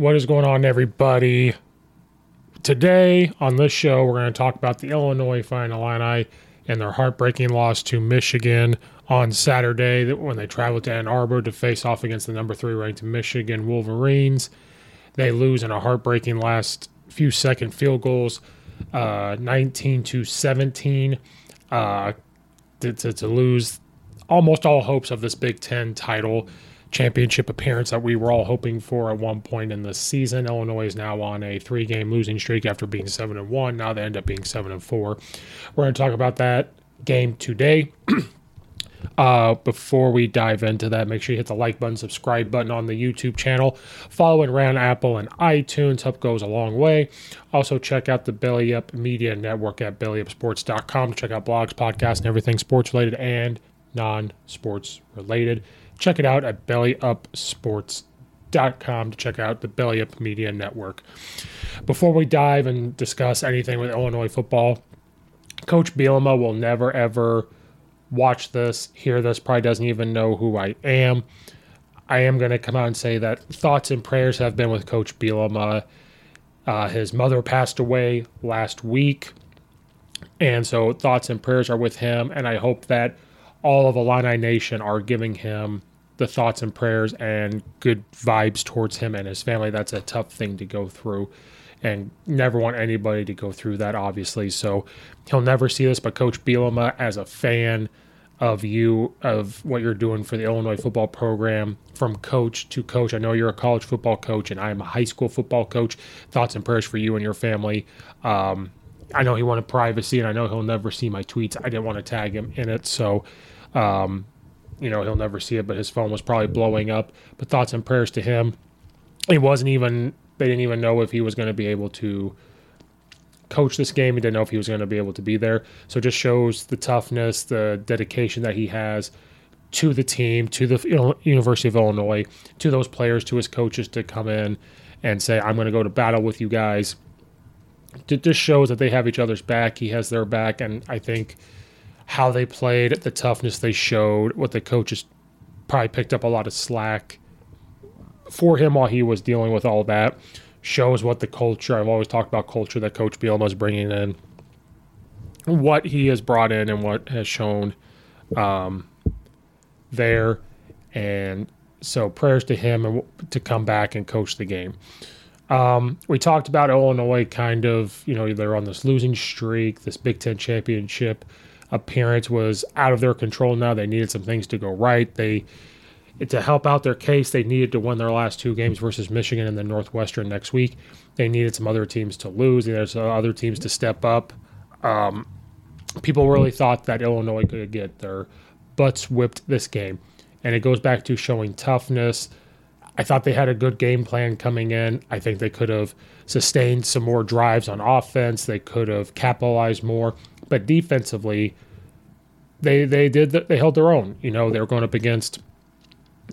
What is going on, everybody? Today on this show, we're going to talk about the Illinois Fighting Illini and their heartbreaking loss to Michigan on Saturday when they traveled to Ann Arbor to face off against the number three ranked Michigan Wolverines. They lose in a heartbreaking last few second field goals, uh, 19 to 17, uh, to, to, to lose almost all hopes of this Big Ten title championship appearance that we were all hoping for at one point in the season. Illinois is now on a three-game losing streak after being seven and one. Now they end up being seven and four. We're going to talk about that game today. Uh, before we dive into that, make sure you hit the like button, subscribe button on the YouTube channel, follow it around Apple and iTunes. Help goes a long way. Also, check out the Belly Up Media Network at bellyupsports.com check out blogs, podcasts, and everything sports related and non sports related. Check it out at bellyupsports.com to check out the Belly Up Media Network. Before we dive and discuss anything with Illinois football, Coach Bielema will never ever watch this, hear this, probably doesn't even know who I am. I am going to come out and say that thoughts and prayers have been with Coach Bielema. Uh, his mother passed away last week. And so thoughts and prayers are with him. And I hope that all of Illini Nation are giving him the thoughts and prayers and good vibes towards him and his family. That's a tough thing to go through and never want anybody to go through that, obviously. So he'll never see this, but Coach Bielema, as a fan of you, of what you're doing for the Illinois football program, from coach to coach, I know you're a college football coach and I'm a high school football coach. Thoughts and prayers for you and your family. Um, I know he wanted privacy and I know he'll never see my tweets. I didn't want to tag him in it. So, um, you know, he'll never see it, but his phone was probably blowing up. But thoughts and prayers to him. He wasn't even, they didn't even know if he was going to be able to coach this game. He didn't know if he was going to be able to be there. So it just shows the toughness, the dedication that he has to the team, to the University of Illinois, to those players, to his coaches to come in and say, I'm going to go to battle with you guys. It just shows that they have each other's back. He has their back. And I think how they played, the toughness they showed, what the coaches probably picked up a lot of slack for him while he was dealing with all that shows what the culture, I've always talked about culture that Coach Bielema is bringing in, what he has brought in and what has shown um, there. And so prayers to him and to come back and coach the game. Um, we talked about Illinois kind of, you know, they're on this losing streak. This Big Ten championship appearance was out of their control now. They needed some things to go right. They, to help out their case, they needed to win their last two games versus Michigan and the Northwestern next week. They needed some other teams to lose. There's other teams to step up. Um, people really thought that Illinois could get their butts whipped this game. And it goes back to showing toughness. I thought they had a good game plan coming in. I think they could have sustained some more drives on offense. They could have capitalized more. But defensively, they they did the, they held their own. You know, they were going up against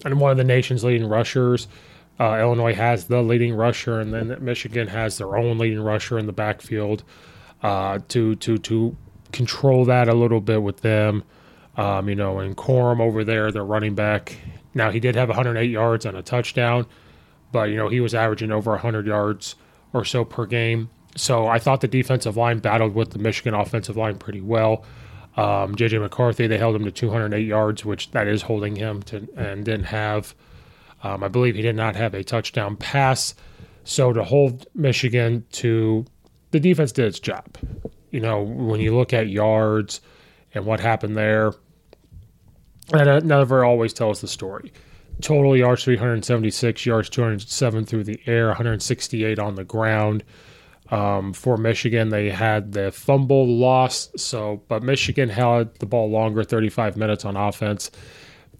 and one of the nation's leading rushers. Uh, Illinois has the leading rusher, and then Michigan has their own leading rusher in the backfield. Uh, to to to control that a little bit with them. Um, you know, and Corum over there, their running back. Now he did have 108 yards and a touchdown, but you know he was averaging over 100 yards or so per game. So I thought the defensive line battled with the Michigan offensive line pretty well. Um, JJ McCarthy, they held him to 208 yards, which that is holding him to, and didn't have. Um, I believe he did not have a touchdown pass. So to hold Michigan to the defense did its job. You know, when you look at yards and what happened there, that never always tells the story. Total yards 376, yards 207 through the air, 168 on the ground. Um, for Michigan, they had the fumble loss. So, but Michigan held the ball longer, 35 minutes on offense.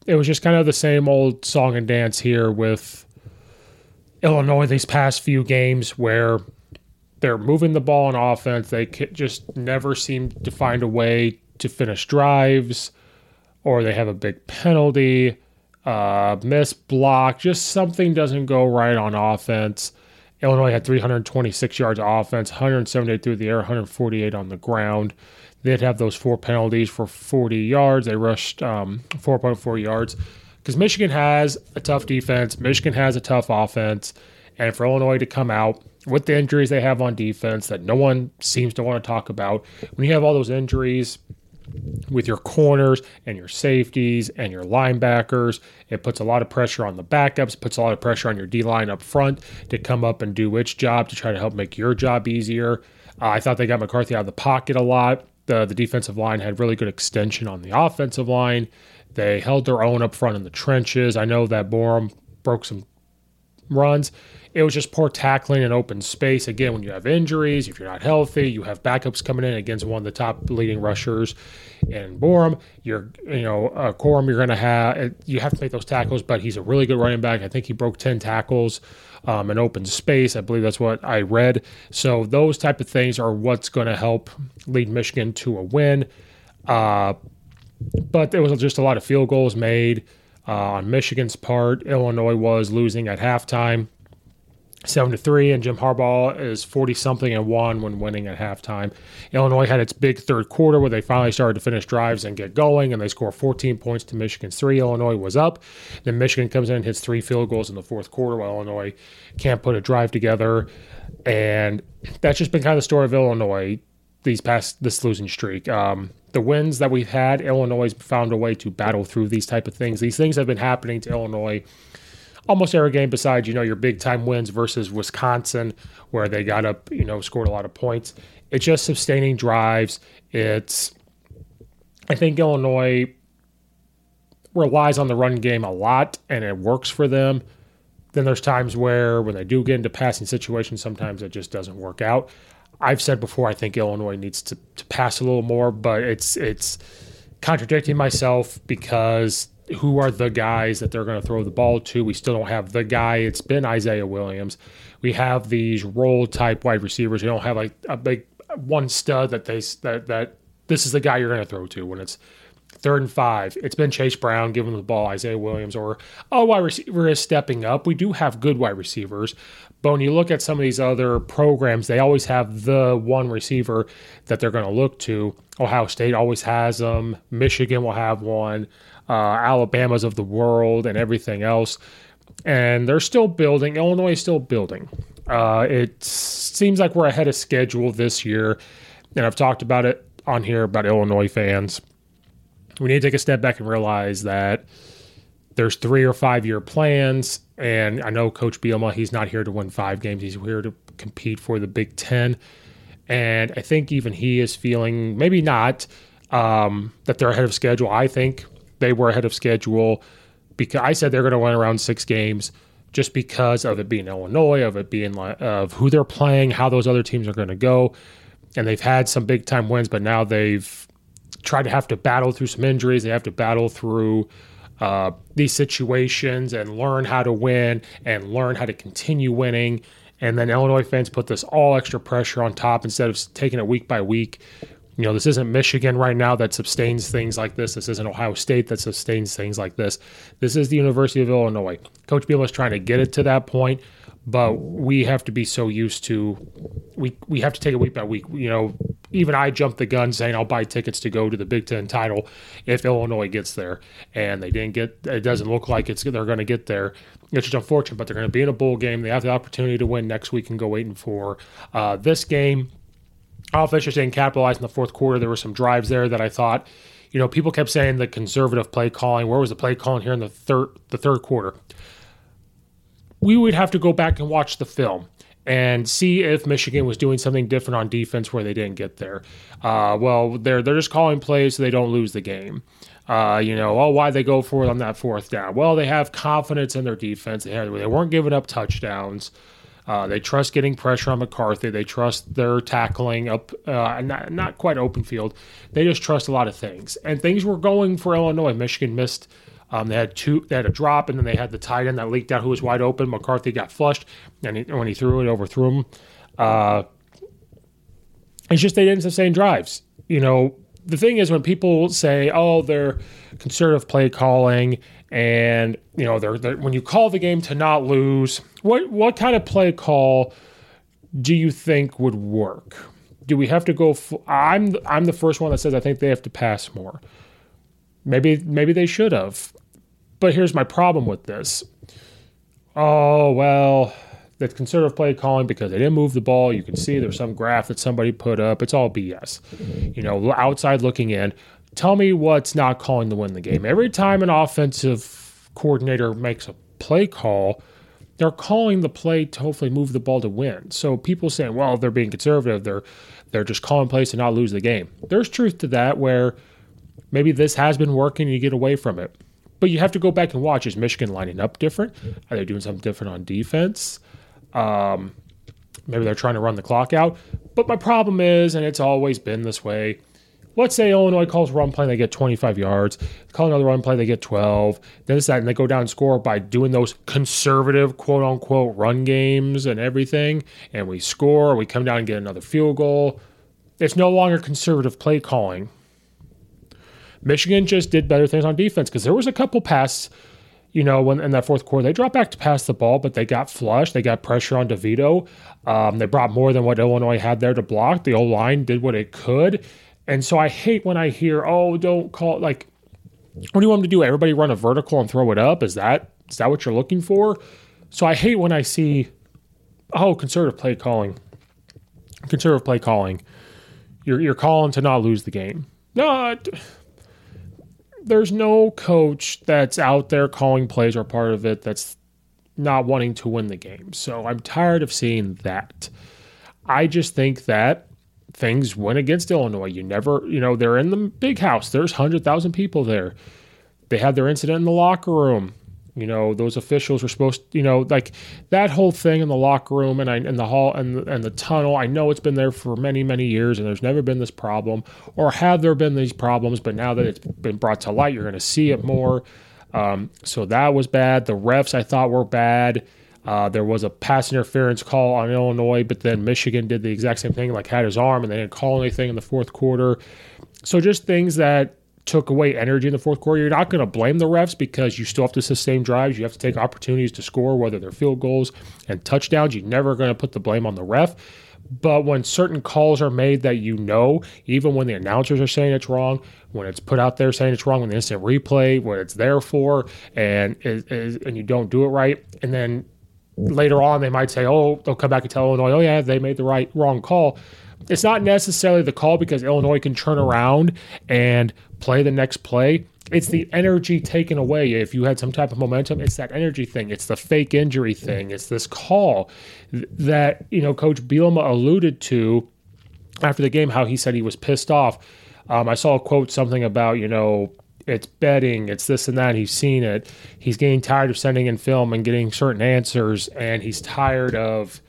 It was just kind of the same old song and dance here with Illinois these past few games where they're moving the ball on offense. They just never seem to find a way to finish drives, or they have a big penalty, uh, miss block. Just something doesn't go right on offense. Illinois had 326 yards of offense, 178 through the air, 148 on the ground. They'd have those four penalties for 40 yards. They rushed um, 4.4 yards because Michigan has a tough defense. Michigan has a tough offense. And for Illinois to come out with the injuries they have on defense that no one seems to want to talk about, when you have all those injuries, with your corners and your safeties and your linebackers. It puts a lot of pressure on the backups, puts a lot of pressure on your D line up front to come up and do its job to try to help make your job easier. Uh, I thought they got McCarthy out of the pocket a lot. The, the defensive line had really good extension on the offensive line. They held their own up front in the trenches. I know that Borom broke some runs. It was just poor tackling and open space. Again, when you have injuries, if you're not healthy, you have backups coming in against one of the top leading rushers in Borom. You're, you know, uh, Corum, you're going to have, you have to make those tackles, but he's a really good running back. I think he broke 10 tackles um, in open space. I believe that's what I read. So those type of things are what's going to help lead Michigan to a win. Uh, but there was just a lot of field goals made uh, on Michigan's part. Illinois was losing at halftime seven to three, and Jim Harbaugh is forty something and one when winning at halftime. Illinois had its big third quarter where they finally started to finish drives and get going, and they score 14 points to Michigan's three. Illinois was up. Then Michigan comes in and hits three field goals in the fourth quarter while Illinois can't put a drive together, and that's just been kind of the story of Illinois these past this losing streak. Um, the wins that we've had, Illinois found a way to battle through these type of things. These things have been happening to Illinois almost every game besides, you know, your big time wins versus Wisconsin, where they got up, you know, scored a lot of points. It's just sustaining drives. It's, I think Illinois relies on the run game a lot and it works for them. Then there's times where when they do get into passing situations, sometimes it just doesn't work out. I've said before, I think Illinois needs to, to pass a little more, but it's it's contradicting myself because who are the guys that they're going to throw the ball to. We still don't have the guy. It's been Isaiah Williams. We have these role type wide receivers. We don't have like a big one stud that they that that this is the guy you're going to throw to when it's third and five. It's been Chase Brown giving the ball, Isaiah Williams, or a wide receiver is stepping up. We do have good wide receivers, but when you look at some of these other programs, they always have the one receiver that they're going to look to. Ohio State always has them. Michigan will have one. Uh, Alabama's of the world and everything else. And they're still building. Illinois is still building. Uh, it seems like we're ahead of schedule this year. And I've talked about it on here about Illinois fans. We need to take a step back and realize that there's three or five year plans. And I know Coach Bielema, he's not here to win five games, he's here to compete for the Big Ten. And I think even he is feeling, maybe not, um, that they're ahead of schedule. I think they were ahead of schedule because I said they're going to win around six games just because of it being Illinois, of it being of who they're playing, how those other teams are going to go. And they've had some big time wins, but now they've tried to have to battle through some injuries. They have to battle through uh, these situations and learn how to win and learn how to continue winning. And then Illinois fans put this all extra pressure on top instead of taking it week by week. You know, this isn't Michigan right now that sustains things like this. This isn't Ohio State that sustains things like this. This is the University of Illinois. Coach Bielema is trying to get it to that point, but we have to be so used to we we have to take it week by week. You know, even I jumped the gun saying I'll buy tickets to go to the Big Ten title if Illinois gets there, and they didn't get. It doesn't look like it's they're going to get there. It's just unfortunate, but they're going to be in a bowl game. They have the opportunity to win next week and go and four. Uh, this game, offense just didn't capitalize in the fourth quarter. There were some drives there that I thought, you know, people kept saying the conservative play calling. Where was the play calling here in the third the third quarter? We would have to go back and watch the film and see if Michigan was doing something different on defense where they didn't get there. Uh, well, they're they're just calling plays so they don't lose the game. Uh, you know, oh, why they go for it on that fourth down? Well, they have confidence in their defense. They, they weren't giving up touchdowns. Uh, they trust getting pressure on McCarthy. They trust their tackling up, uh, not, not quite open field. They just trust a lot of things. And things were going for Illinois. Michigan missed um, they had two. They had a drop, and then they had the tight end that leaked out, who was wide open. McCarthy got flushed, and he, when he threw it, overthrew him. Uh, it's just they didn't sustain drives. You know, the thing is when people say, "Oh, they're conservative play calling," and you know, they're, they're when you call the game to not lose, what what kind of play call do you think would work? Do we have to go? F- I'm I'm the first one that says I think they have to pass more. Maybe maybe they should have. But here's my problem with this. Oh, well, the conservative play calling because they didn't move the ball. You can see there's some graph that somebody put up. It's all BS. You know, outside looking in. Tell me what's not calling to win the game. Every time an offensive coordinator makes a play call, they're calling the play to hopefully move the ball to win. So people saying, well, they're being conservative, they're they're just calling plays to not lose the game. There's truth to that where maybe this has been working and you get away from it. But you have to go back and watch. Is Michigan lining up different? Are they doing something different on defense? Um, maybe they're trying to run the clock out. But my problem is, and it's always been this way. Let's say Illinois calls run play, they get 25 yards. Call another run play, they get 12. Then it's that, and they go down and score by doing those conservative, quote unquote, run games and everything. And we score, we come down and get another field goal. It's no longer conservative play calling. Michigan just did better things on defense because there was a couple passes, you know, when in that fourth quarter they dropped back to pass the ball, but they got flushed. They got pressure on DeVito. Um, they brought more than what Illinois had there to block. The O line did what it could, and so I hate when I hear, "Oh, don't call like." What do you want them to do? Everybody run a vertical and throw it up? Is that is that what you're looking for? So I hate when I see, oh, conservative play calling, conservative play calling. You're you're calling to not lose the game. No, there's no coach that's out there calling plays or part of it that's not wanting to win the game. So I'm tired of seeing that. I just think that things went against Illinois. You never, you know, they're in the big house. There's 100,000 people there. They had their incident in the locker room. You know, those officials were supposed, to, you know, like that whole thing in the locker room and I the hall and and the tunnel. I know it's been there for many many years, and there's never been this problem, or have there been these problems? But now that it's been brought to light, you're going to see it more. Um, so that was bad. The refs I thought were bad. Uh, there was a pass interference call on Illinois, but then Michigan did the exact same thing, like had his arm, and they didn't call anything in the fourth quarter. So just things that took away energy in the fourth quarter. You're not going to blame the refs because you still have to sustain drives. You have to take opportunities to score, whether they're field goals and touchdowns. You're never going to put the blame on the ref. But when certain calls are made that you know, even when the announcers are saying it's wrong, when it's put out there saying it's wrong, when the instant replay, what it's there for, and and you don't do it right, and then later on they might say, oh, they'll come back and tell Illinois, oh yeah, they made the right wrong call. It's not necessarily the call because Illinois can turn around and play the next play. It's the energy taken away. If you had some type of momentum, it's that energy thing. It's the fake injury thing. It's this call that, you know, Coach Bielema alluded to after the game, how he said he was pissed off. Um, I saw a quote something about, you know, it's betting, it's this and that. He's seen it. He's getting tired of sending in film and getting certain answers, and he's tired of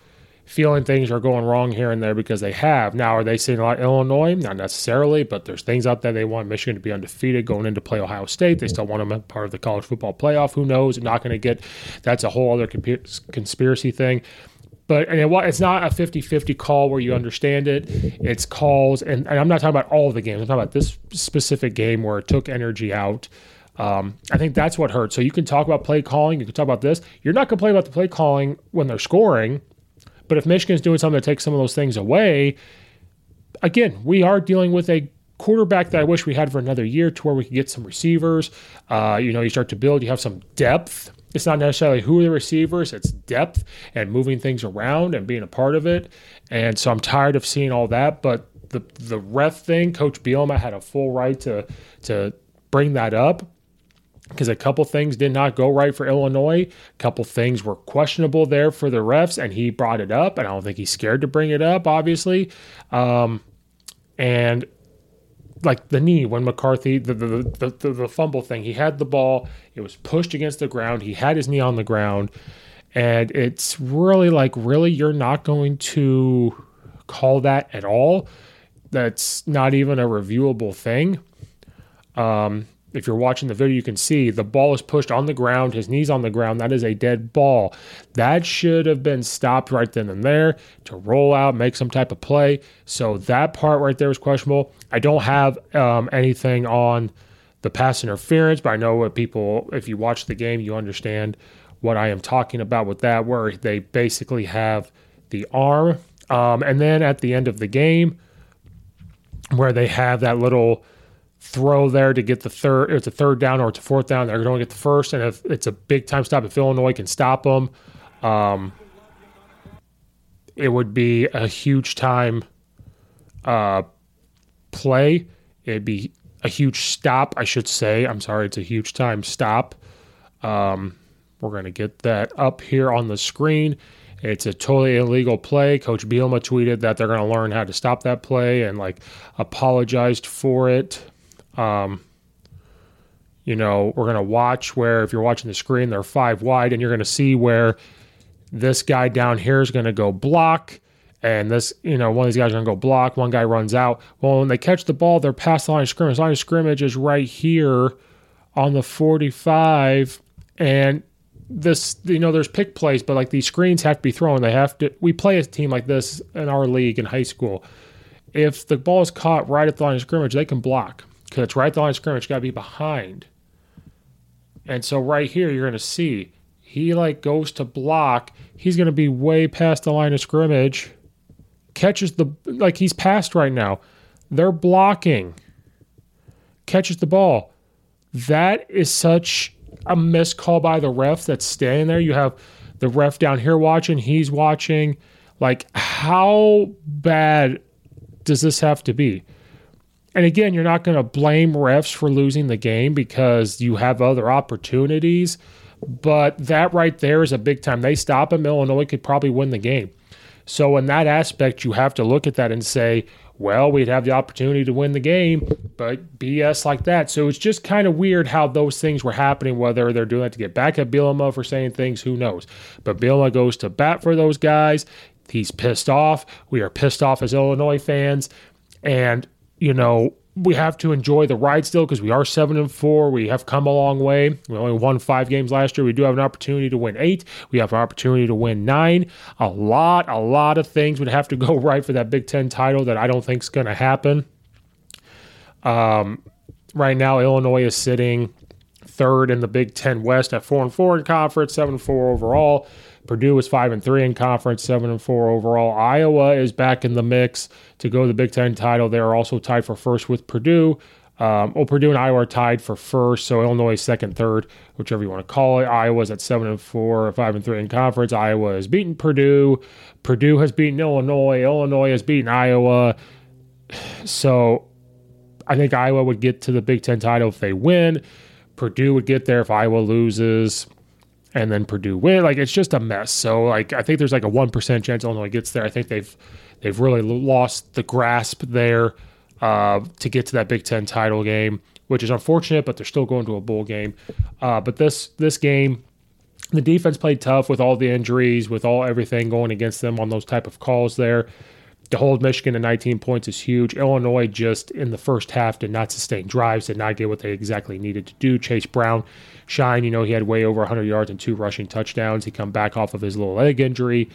feeling things are going wrong here and there because they have. Now, are they saying like Illinois? Not necessarily, but there's things out there they want Michigan to be undefeated going into play Ohio State. They still want them part of the college football playoff. Who knows? I'm not going to get that's a whole other conspiracy thing. But and it, it's not a 50 50 call where you understand it. It's calls, and, and I'm not talking about all the games. I'm talking about this specific game where it took energy out. Um, I think that's what hurt. So you can talk about play calling, you can talk about this. You're not going to play about the play calling when they're scoring but if Michigan's doing something to take some of those things away, again, we are dealing with a quarterback that I wish we had for another year to where we could get some receivers. Uh, you know, you start to build, you have some depth. It's not necessarily who are the receivers, it's depth and moving things around and being a part of it. And so I'm tired of seeing all that. But the the ref thing, Coach Bielema had a full right to to bring that up because a couple things did not go right for Illinois. A couple things were questionable there for the refs, and he brought it up. And I don't think he's scared to bring it up, obviously. Um, and like the knee when McCarthy, the the, the the fumble thing, he had the ball, it was pushed against the ground, he had his knee on the ground, and it's really like, really, you're not going to call that at all. That's not even a reviewable thing. Um, if you're watching the video, you can see the ball is pushed on the ground, his knees on the ground. That is a dead ball. That should have been stopped right then and there to roll out, make some type of play. So that part right there is questionable. I don't have um, anything on the pass interference, but I know what people, if you watch the game, you understand what I am talking about with that, where they basically have the arm. Um, and then at the end of the game, where they have that little throw there to get the third. It's a third down or it's a fourth down. They're going to get the first, and if it's a big time stop, if Illinois can stop them, um, it would be a huge time uh, play. It'd be a huge stop, I should say. I'm sorry, it's a huge time stop. Um, we're going to get that up here on the screen. It's a totally illegal play. Coach Bielema tweeted that they're going to learn how to stop that play and like apologized for it. Um, you know, we're going to watch where if you're watching the screen, they're five wide, and you're going to see where this guy down here is going to go block. And this, you know, one of these guys are going to go block. One guy runs out. Well, when they catch the ball, they're past the line of scrimmage. The line of scrimmage is right here on the 45. And this, you know, there's pick plays, but like these screens have to be thrown. They have to, we play a team like this in our league in high school. If the ball is caught right at the line of scrimmage, they can block because it's right the line of scrimmage, got to be behind. And so right here, you're going to see he like goes to block. He's going to be way past the line of scrimmage. Catches the like he's past right now. They're blocking. Catches the ball. That is such a missed call by the ref that's standing there. You have the ref down here watching. He's watching. Like, how bad does this have to be? And again, you're not going to blame refs for losing the game because you have other opportunities. But that right there is a big time. They stop them, Illinois could probably win the game. So, in that aspect, you have to look at that and say, well, we'd have the opportunity to win the game, but BS like that. So it's just kind of weird how those things were happening, whether they're doing it to get back at Bielema for saying things, who knows. But Bielema goes to bat for those guys. He's pissed off. We are pissed off as Illinois fans. And you know, we have to enjoy the ride still because we are seven and four. We have come a long way. We only won five games last year. We do have an opportunity to win eight. We have an opportunity to win nine. A lot, a lot of things would have to go right for that Big Ten title that I don't think is going to happen. Um, right now, Illinois is sitting third in the Big Ten West at four and four in conference, seven and four overall. Purdue is five and three in conference, seven and four overall. Iowa is back in the mix to go to the Big Ten title. They are also tied for first with Purdue. Um, well, Purdue and Iowa are tied for first, so Illinois second, third, whichever you want to call it. Iowa's at seven and four, five and three in conference. Iowa has beaten Purdue. Purdue has beaten Illinois. Illinois has beaten Iowa. So I think Iowa would get to the Big Ten title if they win. Purdue would get there if Iowa loses, and then Purdue win. Like it's just a mess. So like I think there's like a one percent chance Illinois gets there. I think they've they've really lost the grasp there uh, to get to that Big Ten title game, which is unfortunate. But they're still going to a bowl game. Uh, but this this game. The defense played tough with all the injuries, with all everything going against them on those type of calls there. To hold Michigan to 19 points is huge. Illinois just in the first half did not sustain drives, did not get what they exactly needed to do. Chase Brown shine, you know, he had way over 100 yards and two rushing touchdowns. He come back off of his little leg injury.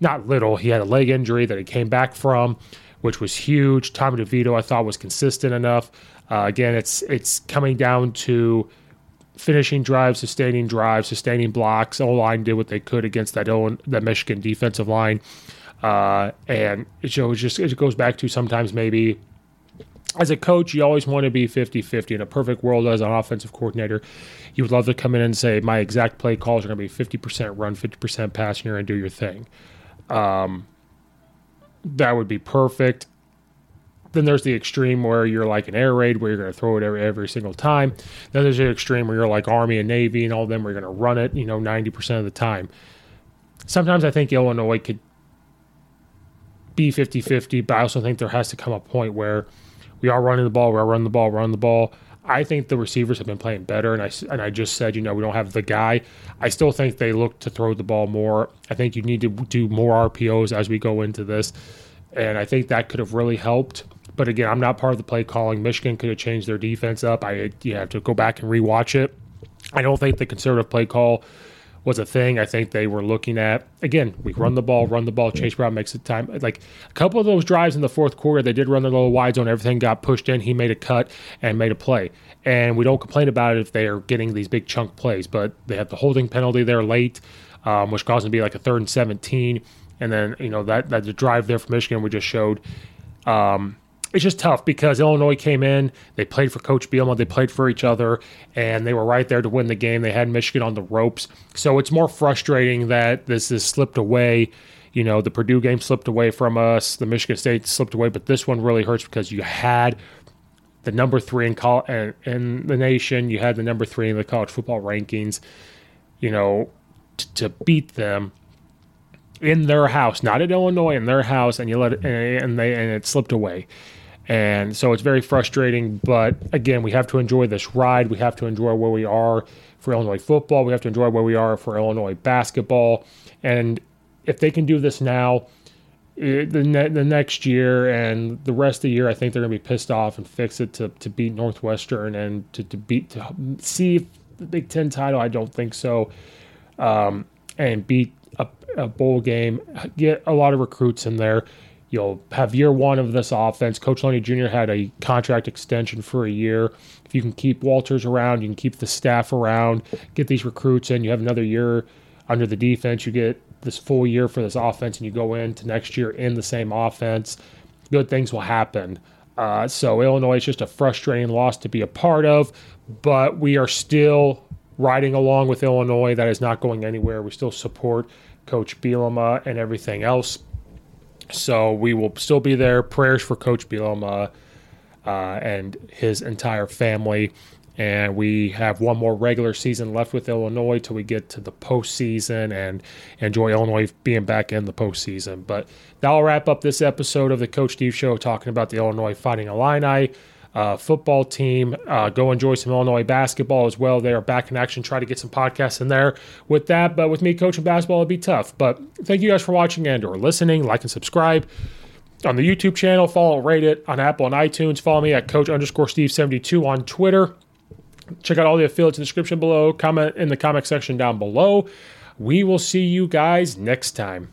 Not little, he had a leg injury that he came back from, which was huge. Tommy DeVito, I thought, was consistent enough. Uh, again, it's it's coming down to finishing drives, sustaining drives, sustaining blocks. O line did what they could against that Owen, that Michigan defensive line. Uh, and it just it goes back to sometimes maybe as a coach, you always want to be 50 50. In a perfect world, as an offensive coordinator, you would love to come in and say, My exact play calls are going to be 50% run, 50% pass, and you're going to do your thing. Um, that would be perfect. Then there's the extreme where you're like an air raid, where you're going to throw it every, every single time. Then there's the extreme where you're like Army and Navy and all of them, where you're going to run it, you know, 90% of the time. Sometimes I think Illinois could be 50 50, but I also think there has to come a point where we are running the ball, we are running the ball, running the ball. I think the receivers have been playing better, and I and I just said, you know, we don't have the guy. I still think they look to throw the ball more. I think you need to do more RPOs as we go into this, and I think that could have really helped. But again, I'm not part of the play calling. Michigan could have changed their defense up. I you have to go back and rewatch it. I don't think the conservative play call was a thing. I think they were looking at again. We run the ball, run the ball. Chase Brown makes it time. Like a couple of those drives in the fourth quarter, they did run the little wide zone. Everything got pushed in. He made a cut and made a play. And we don't complain about it if they are getting these big chunk plays, but they have the holding penalty there late, um, which caused them to be like a third and seventeen. And then you know that that the drive there for Michigan we just showed. Um, it's just tough because Illinois came in, they played for Coach Bielema, they played for each other, and they were right there to win the game. They had Michigan on the ropes. So it's more frustrating that this has slipped away. You know, the Purdue game slipped away from us, the Michigan State slipped away, but this one really hurts because you had the number three in, col- uh, in the nation, you had the number three in the college football rankings, you know, t- to beat them in their house, not at Illinois, in their house, and you let it, and they and it slipped away. And so it's very frustrating. But again, we have to enjoy this ride. We have to enjoy where we are for Illinois football. We have to enjoy where we are for Illinois basketball. And if they can do this now, eh, the, ne- the next year and the rest of the year, I think they're going to be pissed off and fix it to, to beat Northwestern and to, to beat to see the Big Ten title. I don't think so. Um, and beat a, a bowl game, get a lot of recruits in there. You'll have year one of this offense. Coach Lunney Jr. had a contract extension for a year. If you can keep Walters around, you can keep the staff around, get these recruits in. You have another year under the defense. You get this full year for this offense, and you go into next year in the same offense. Good things will happen. Uh, so Illinois is just a frustrating loss to be a part of, but we are still riding along with Illinois. That is not going anywhere. We still support Coach Bielema and everything else. So we will still be there. Prayers for Coach Bielema uh, and his entire family. And we have one more regular season left with Illinois till we get to the postseason and enjoy Illinois being back in the postseason. But that'll wrap up this episode of the Coach Steve Show talking about the Illinois Fighting Illini uh, football team. Uh, go enjoy some Illinois basketball as well. They are back in action. Try to get some podcasts in there with that. But with me coaching basketball, it'd be tough. But thank you guys for watching and or listening. Like and subscribe on the YouTube channel. Follow, rate it on Apple and iTunes. Follow me at Coach underscore Steve seventy two on Twitter. Check out all the affiliates in the description below. Comment in the comment section down below. We will see you guys next time.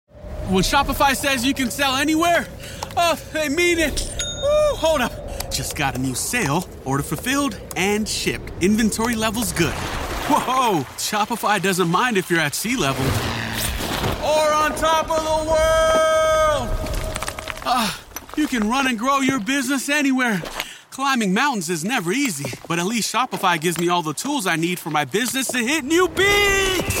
When Shopify says you can sell anywhere, oh, they mean it. Woo, hold up. Just got a new sale. Order fulfilled and shipped. Inventory levels good. Whoa! Shopify doesn't mind if you're at sea level or on top of the world. Ah, you can run and grow your business anywhere. Climbing mountains is never easy, but at least Shopify gives me all the tools I need for my business to hit new peaks.